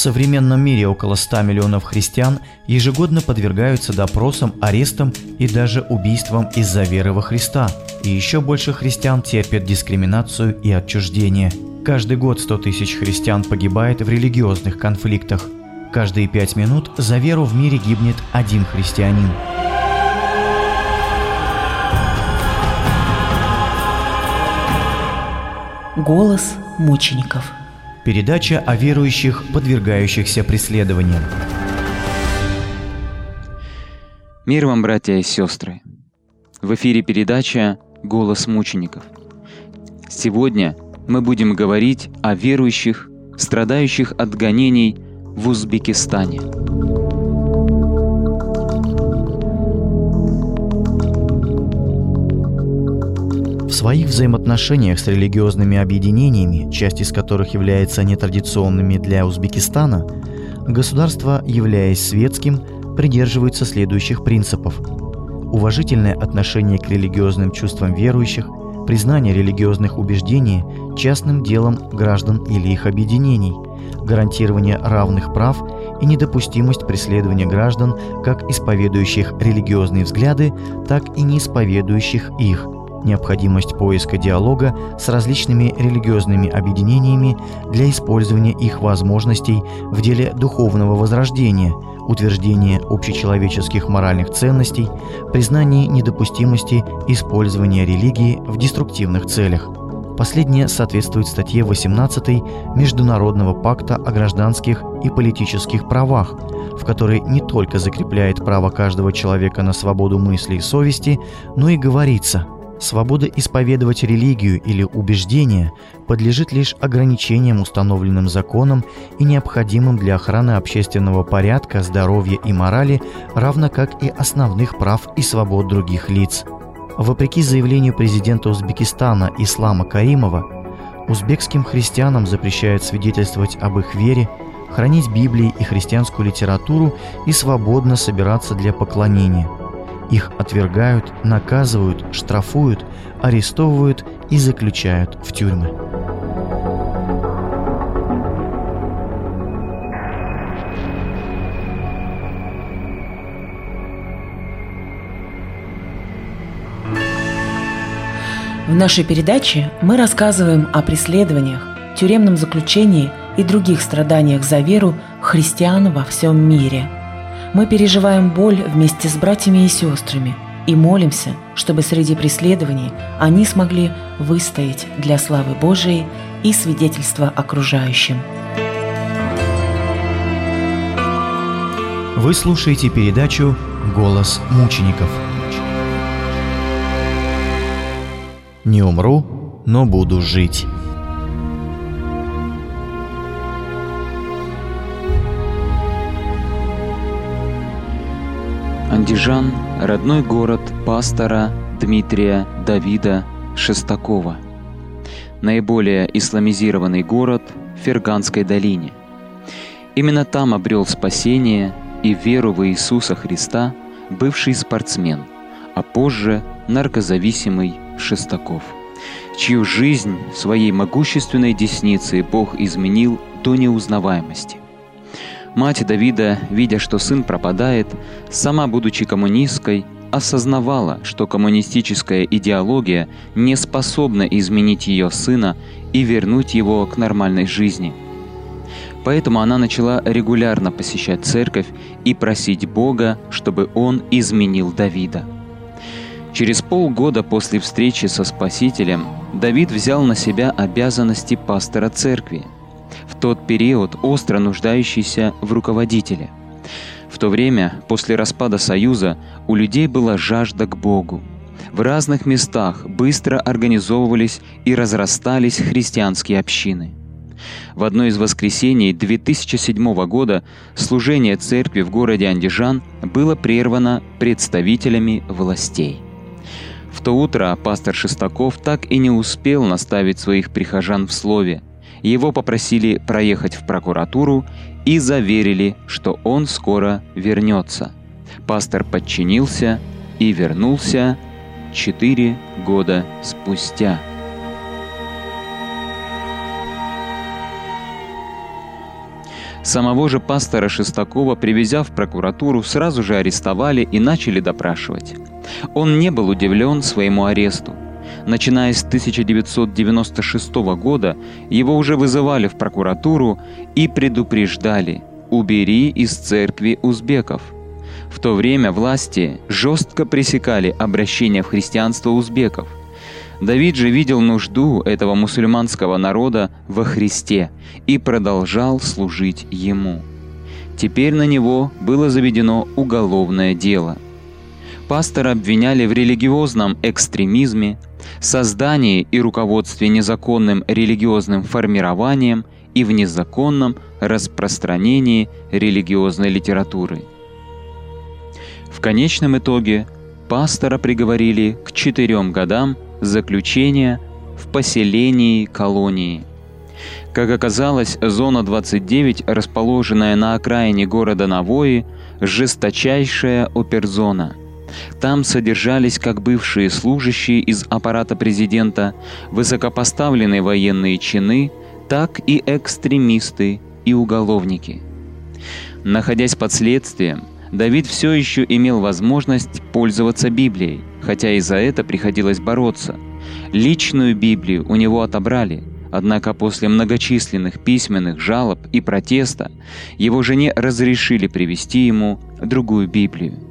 современном мире около 100 миллионов христиан ежегодно подвергаются допросам, арестам и даже убийствам из-за веры во Христа. И еще больше христиан терпят дискриминацию и отчуждение. Каждый год 100 тысяч христиан погибает в религиозных конфликтах. Каждые пять минут за веру в мире гибнет один христианин. Голос мучеников. Передача о верующих, подвергающихся преследованиям. Мир вам, братья и сестры! В эфире передача «Голос мучеников». Сегодня мы будем говорить о верующих, страдающих от гонений в Узбекистане – своих взаимоотношениях с религиозными объединениями, часть из которых является нетрадиционными для Узбекистана, государство, являясь светским, придерживается следующих принципов. Уважительное отношение к религиозным чувствам верующих, признание религиозных убеждений частным делом граждан или их объединений, гарантирование равных прав и недопустимость преследования граждан как исповедующих религиозные взгляды, так и не исповедующих их – необходимость поиска диалога с различными религиозными объединениями для использования их возможностей в деле духовного возрождения, утверждения общечеловеческих моральных ценностей, признание недопустимости использования религии в деструктивных целях. Последнее соответствует статье 18 Международного пакта о гражданских и политических правах, в которой не только закрепляет право каждого человека на свободу мысли и совести, но и говорится – Свобода исповедовать религию или убеждения подлежит лишь ограничениям, установленным законом и необходимым для охраны общественного порядка, здоровья и морали, равно как и основных прав и свобод других лиц. Вопреки заявлению президента Узбекистана Ислама Каримова, узбекским христианам запрещают свидетельствовать об их вере, хранить Библии и христианскую литературу и свободно собираться для поклонения – их отвергают, наказывают, штрафуют, арестовывают и заключают в тюрьмы. В нашей передаче мы рассказываем о преследованиях, тюремном заключении и других страданиях за веру христиан во всем мире – мы переживаем боль вместе с братьями и сестрами и молимся, чтобы среди преследований они смогли выстоять для славы Божией и свидетельства окружающим. Вы слушаете передачу «Голос мучеников». Не умру, но буду жить. Андижан – родной город пастора Дмитрия Давида Шестакова. Наиболее исламизированный город в Ферганской долине. Именно там обрел спасение и веру в Иисуса Христа бывший спортсмен, а позже наркозависимый Шестаков, чью жизнь своей могущественной десницей Бог изменил до неузнаваемости. Мать Давида, видя, что сын пропадает, сама будучи коммунисткой, осознавала, что коммунистическая идеология не способна изменить ее сына и вернуть его к нормальной жизни. Поэтому она начала регулярно посещать церковь и просить Бога, чтобы он изменил Давида. Через полгода после встречи со Спасителем Давид взял на себя обязанности пастора церкви – тот период остро нуждающийся в руководителе. В то время, после распада Союза, у людей была жажда к Богу. В разных местах быстро организовывались и разрастались христианские общины. В одно из воскресений 2007 года служение церкви в городе Андижан было прервано представителями властей. В то утро пастор Шестаков так и не успел наставить своих прихожан в слове – его попросили проехать в прокуратуру и заверили, что он скоро вернется. Пастор подчинился и вернулся четыре года спустя. Самого же пастора Шестакова, привезя в прокуратуру, сразу же арестовали и начали допрашивать. Он не был удивлен своему аресту. Начиная с 1996 года его уже вызывали в прокуратуру и предупреждали «убери из церкви узбеков». В то время власти жестко пресекали обращение в христианство узбеков. Давид же видел нужду этого мусульманского народа во Христе и продолжал служить ему. Теперь на него было заведено уголовное дело. Пастора обвиняли в религиозном экстремизме, создании и руководстве незаконным религиозным формированием и в незаконном распространении религиозной литературы. В конечном итоге пастора приговорили к четырем годам заключения в поселении колонии. Как оказалось, зона 29, расположенная на окраине города Навои, жесточайшая оперзона. Там содержались как бывшие служащие из аппарата президента, высокопоставленные военные чины, так и экстремисты и уголовники. Находясь под следствием, Давид все еще имел возможность пользоваться Библией, хотя и за это приходилось бороться. Личную Библию у него отобрали, однако после многочисленных письменных жалоб и протеста его жене разрешили привести ему другую Библию.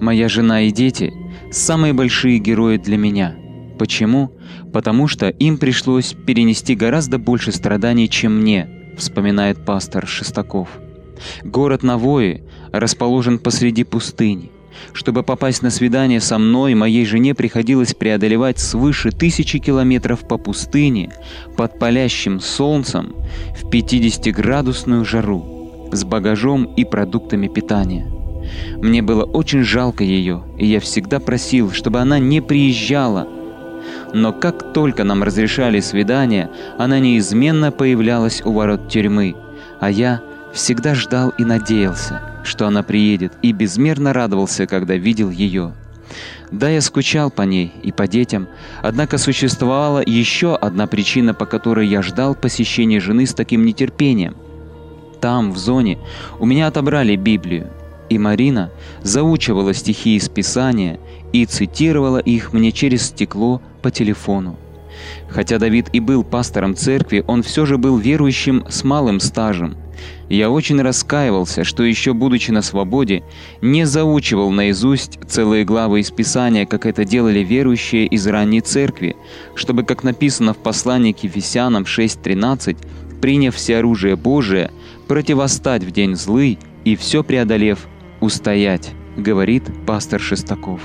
«Моя жена и дети – самые большие герои для меня. Почему? Потому что им пришлось перенести гораздо больше страданий, чем мне», вспоминает пастор Шестаков. Город Навои расположен посреди пустыни. Чтобы попасть на свидание со мной, моей жене приходилось преодолевать свыше тысячи километров по пустыне под палящим солнцем в 50-градусную жару с багажом и продуктами питания. Мне было очень жалко ее, и я всегда просил, чтобы она не приезжала. Но как только нам разрешали свидание, она неизменно появлялась у ворот тюрьмы, а я всегда ждал и надеялся, что она приедет, и безмерно радовался, когда видел ее. Да, я скучал по ней и по детям, однако существовала еще одна причина, по которой я ждал посещения жены с таким нетерпением. Там, в зоне, у меня отобрали Библию, и Марина заучивала стихи из Писания и цитировала их мне через стекло по телефону. Хотя Давид и был пастором церкви, он все же был верующим с малым стажем – я очень раскаивался, что еще будучи на свободе, не заучивал наизусть целые главы из Писания, как это делали верующие из ранней церкви, чтобы, как написано в послании к Ефесянам 6.13, приняв все оружие Божие, противостать в день злый и все преодолев, устоять, говорит пастор Шестаков.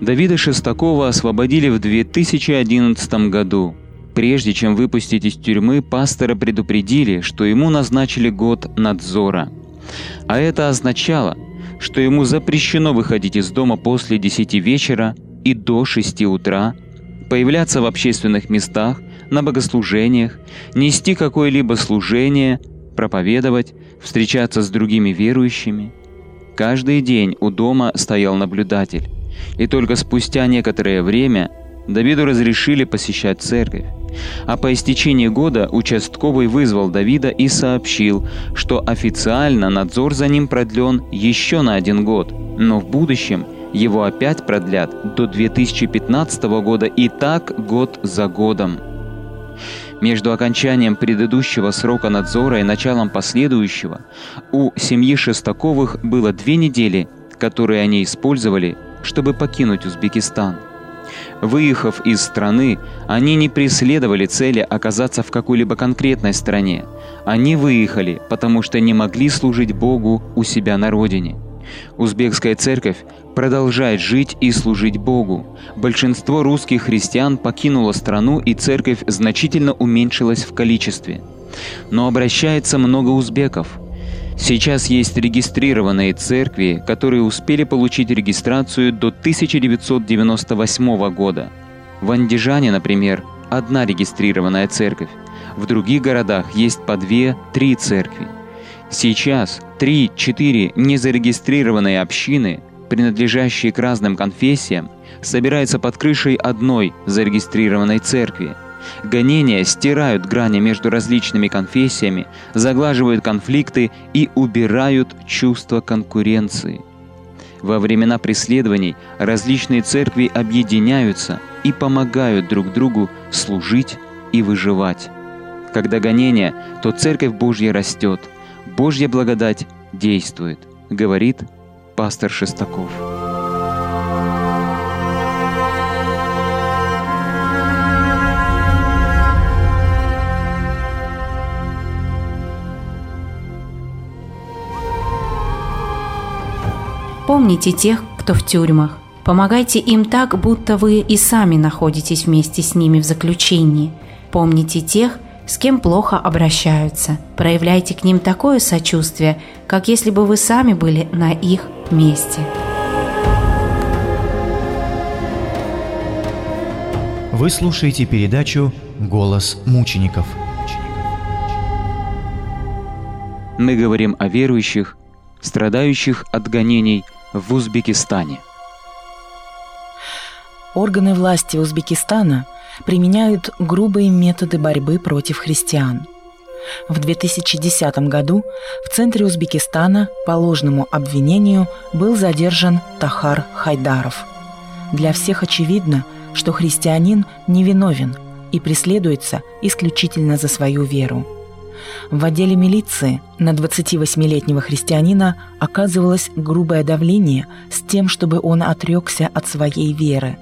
Давида Шестакова освободили в 2011 году. Прежде чем выпустить из тюрьмы, пастора предупредили, что ему назначили год надзора. А это означало, что ему запрещено выходить из дома после 10 вечера и до 6 утра, появляться в общественных местах, на богослужениях, нести какое-либо служение, проповедовать, встречаться с другими верующими. Каждый день у дома стоял наблюдатель, и только спустя некоторое время Давиду разрешили посещать церковь. А по истечении года участковый вызвал Давида и сообщил, что официально надзор за ним продлен еще на один год, но в будущем его опять продлят до 2015 года и так год за годом. Между окончанием предыдущего срока надзора и началом последующего у семьи Шестаковых было две недели, которые они использовали, чтобы покинуть Узбекистан – Выехав из страны, они не преследовали цели оказаться в какой-либо конкретной стране. Они выехали, потому что не могли служить Богу у себя на родине. Узбекская церковь продолжает жить и служить Богу. Большинство русских христиан покинуло страну, и церковь значительно уменьшилась в количестве. Но обращается много узбеков – Сейчас есть регистрированные церкви, которые успели получить регистрацию до 1998 года. В Андижане, например, одна регистрированная церковь. В других городах есть по две-три церкви. Сейчас три-четыре незарегистрированные общины, принадлежащие к разным конфессиям, собираются под крышей одной зарегистрированной церкви. Гонения стирают грани между различными конфессиями, заглаживают конфликты и убирают чувство конкуренции. Во времена преследований различные церкви объединяются и помогают друг другу служить и выживать. Когда гонение, то Церковь Божья растет, Божья благодать действует, говорит пастор Шестаков. Помните тех, кто в тюрьмах. Помогайте им так, будто вы и сами находитесь вместе с ними в заключении. Помните тех, с кем плохо обращаются. Проявляйте к ним такое сочувствие, как если бы вы сами были на их месте. Вы слушаете передачу «Голос мучеников». Мы говорим о верующих, страдающих от гонений – в Узбекистане. Органы власти Узбекистана применяют грубые методы борьбы против христиан. В 2010 году в центре Узбекистана по ложному обвинению был задержан Тахар Хайдаров. Для всех очевидно, что христианин невиновен и преследуется исключительно за свою веру – в отделе милиции на 28-летнего христианина оказывалось грубое давление с тем, чтобы он отрекся от своей веры.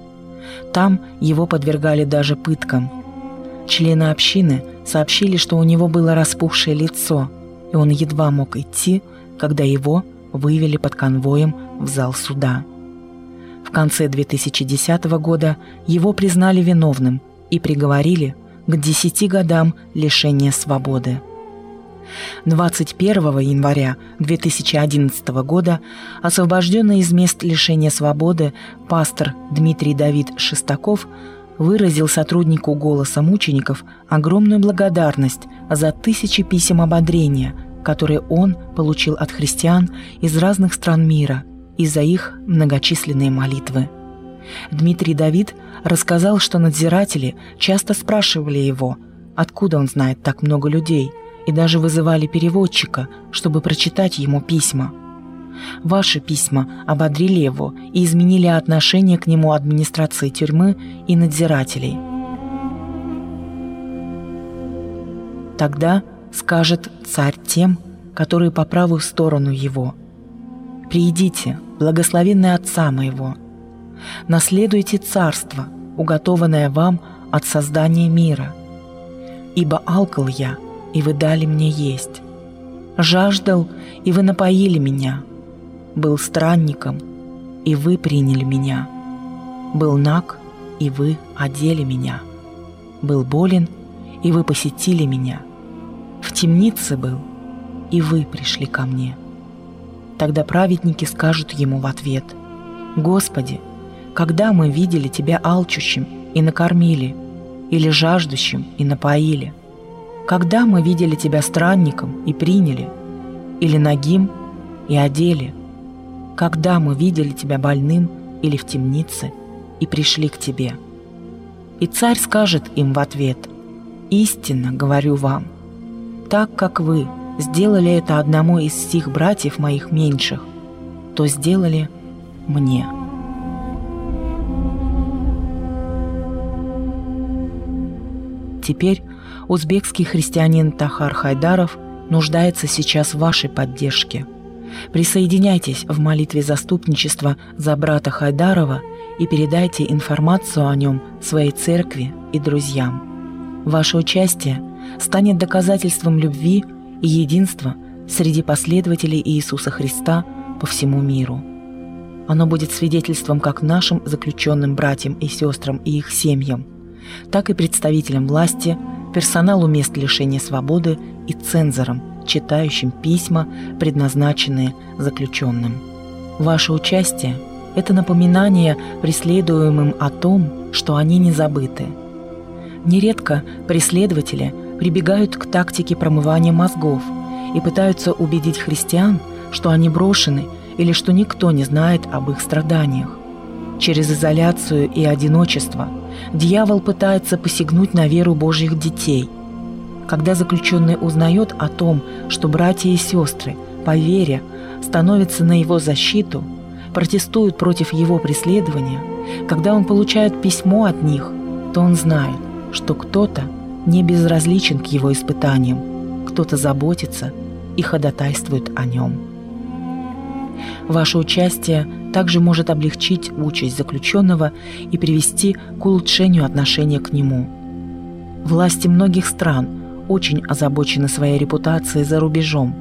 Там его подвергали даже пыткам. Члены общины сообщили, что у него было распухшее лицо, и он едва мог идти, когда его вывели под конвоем в зал суда. В конце 2010 года его признали виновным и приговорили к 10 годам лишения свободы. 21 января 2011 года освобожденный из мест лишения свободы пастор Дмитрий Давид Шестаков выразил сотруднику «Голоса мучеников» огромную благодарность за тысячи писем ободрения, которые он получил от христиан из разных стран мира и за их многочисленные молитвы. Дмитрий Давид рассказал, что надзиратели часто спрашивали его, откуда он знает так много людей – и даже вызывали переводчика, чтобы прочитать ему письма. Ваши письма ободрили его и изменили отношение к нему администрации тюрьмы и надзирателей. Тогда скажет царь тем, которые по правую сторону его. «Приидите, благословенный Отца моего, наследуйте царство, уготованное вам от создания мира. Ибо алкал я – и вы дали мне есть. Жаждал, и вы напоили меня. Был странником, и вы приняли меня. Был наг, и вы одели меня. Был болен, и вы посетили меня. В темнице был, и вы пришли ко мне. Тогда праведники скажут ему в ответ, «Господи, когда мы видели Тебя алчущим и накормили, или жаждущим и напоили?» Когда мы видели тебя странником и приняли, или нагим и одели? Когда мы видели тебя больным или в темнице и пришли к тебе? И царь скажет им в ответ, «Истинно говорю вам, так как вы сделали это одному из сих братьев моих меньших, то сделали мне». Теперь узбекский христианин Тахар Хайдаров нуждается сейчас в вашей поддержке. Присоединяйтесь в молитве заступничества за брата Хайдарова и передайте информацию о нем своей церкви и друзьям. Ваше участие станет доказательством любви и единства среди последователей Иисуса Христа по всему миру. Оно будет свидетельством как нашим заключенным братьям и сестрам и их семьям, так и представителям власти – персоналу мест лишения свободы и цензорам, читающим письма, предназначенные заключенным. Ваше участие – это напоминание преследуемым о том, что они не забыты. Нередко преследователи прибегают к тактике промывания мозгов и пытаются убедить христиан, что они брошены или что никто не знает об их страданиях. Через изоляцию и одиночество Дьявол пытается посягнуть на веру Божьих детей. Когда заключенный узнает о том, что братья и сестры по вере становятся на его защиту, протестуют против его преследования, когда он получает письмо от них, то он знает, что кто-то не безразличен к его испытаниям, кто-то заботится и ходатайствует о нем. Ваше участие также может облегчить участь заключенного и привести к улучшению отношения к нему. Власти многих стран очень озабочены своей репутацией за рубежом.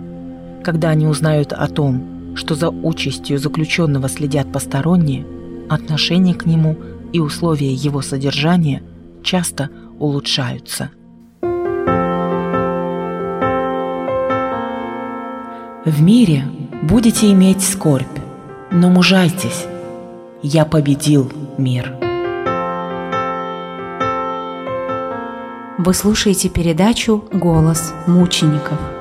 Когда они узнают о том, что за участью заключенного следят посторонние, отношение к нему и условия его содержания часто улучшаются. В мире будете иметь скорбь, но мужайтесь, я победил мир. Вы слушаете передачу «Голос мучеников».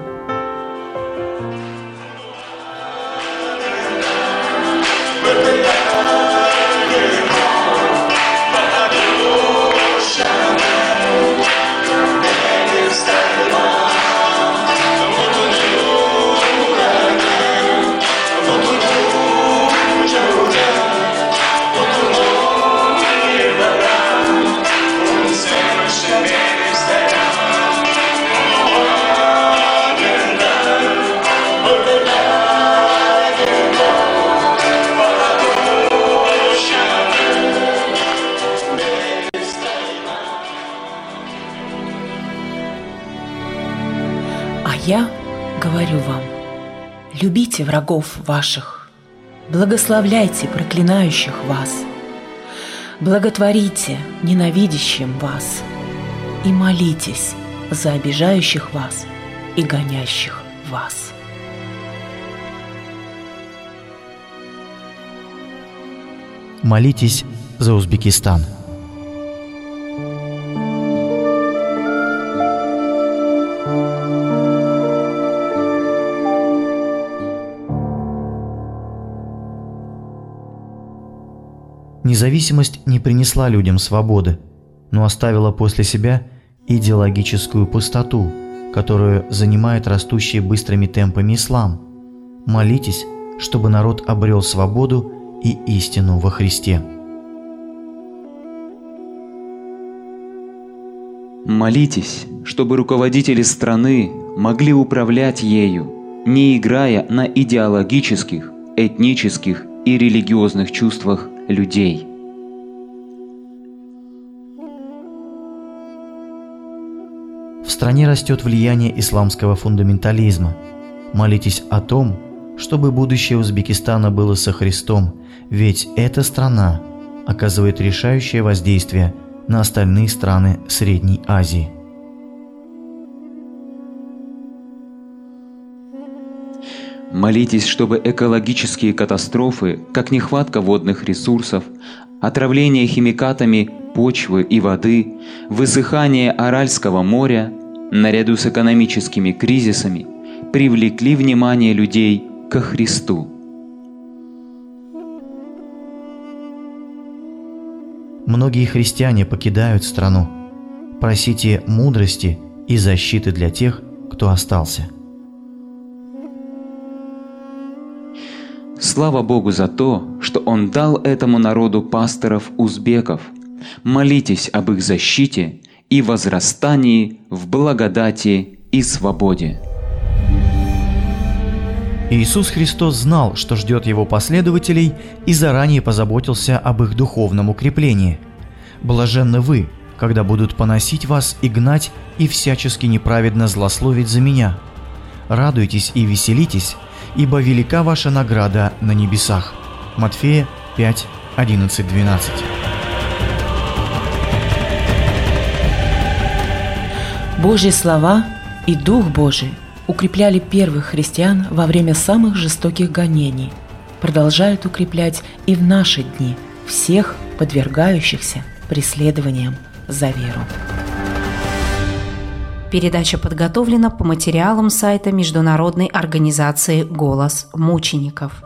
Любите врагов ваших, благословляйте проклинающих вас, благотворите ненавидящим вас. И молитесь за обижающих вас и гонящих вас. Молитесь за Узбекистан – Независимость не принесла людям свободы, но оставила после себя идеологическую пустоту, которую занимает растущий быстрыми темпами ислам. Молитесь, чтобы народ обрел свободу и истину во Христе. Молитесь, чтобы руководители страны могли управлять ею, не играя на идеологических, этнических и религиозных чувствах людей. В стране растет влияние исламского фундаментализма. Молитесь о том, чтобы будущее Узбекистана было со Христом, ведь эта страна оказывает решающее воздействие на остальные страны Средней Азии. Молитесь, чтобы экологические катастрофы, как нехватка водных ресурсов, отравление химикатами почвы и воды, высыхание Аральского моря, наряду с экономическими кризисами, привлекли внимание людей ко Христу. Многие христиане покидают страну. Просите мудрости и защиты для тех, кто остался. Слава Богу за то, что Он дал этому народу пасторов-узбеков. Молитесь об их защите и возрастании в благодати и свободе. Иисус Христос знал, что ждет его последователей и заранее позаботился об их духовном укреплении. Блаженны вы, когда будут поносить вас и гнать и всячески неправедно злословить за меня. Радуйтесь и веселитесь, ибо велика ваша награда на небесах». Матфея 5, 11, 12. Божьи слова и Дух Божий укрепляли первых христиан во время самых жестоких гонений, продолжают укреплять и в наши дни всех подвергающихся преследованиям за веру. Передача подготовлена по материалам сайта Международной организации «Голос мучеников».